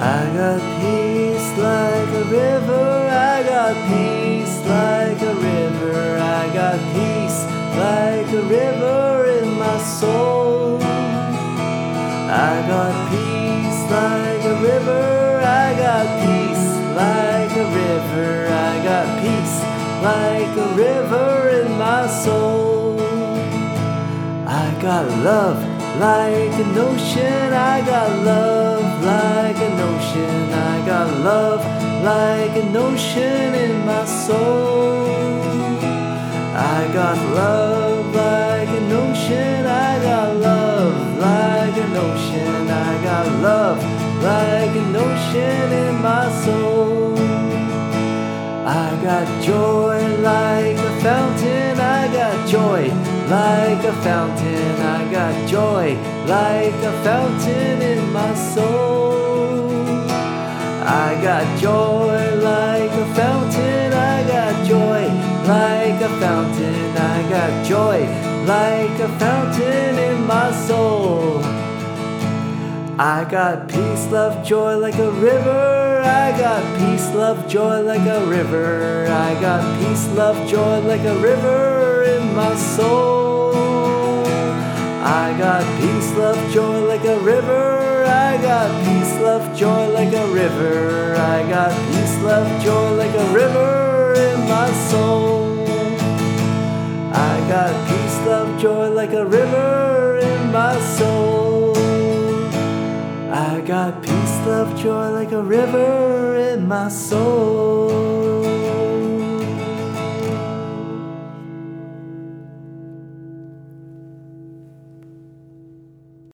got peace like a river. I got peace like a river. I got peace like a river in my soul. I got peace like a river. I got peace like a river. I got peace like a river in my soul. I got love like an ocean. I got love love like an ocean in my soul. I got love like an ocean. I got love like an ocean. I got love like an ocean in my soul. I got joy like a fountain. I got joy like a fountain. I got joy like a fountain in my soul. I got joy like a fountain. I got joy like a fountain. I got joy like a fountain in my soul. I got peace, love, joy like a river. I got peace, love, joy like a river. I got peace, love, joy like a river in my soul. I got peace, love, joy like a river. Love, joy like a river. I got peace, love, joy like a river in my soul. I got peace, love, joy like a river in my soul. I got peace, love, joy like a river in my soul.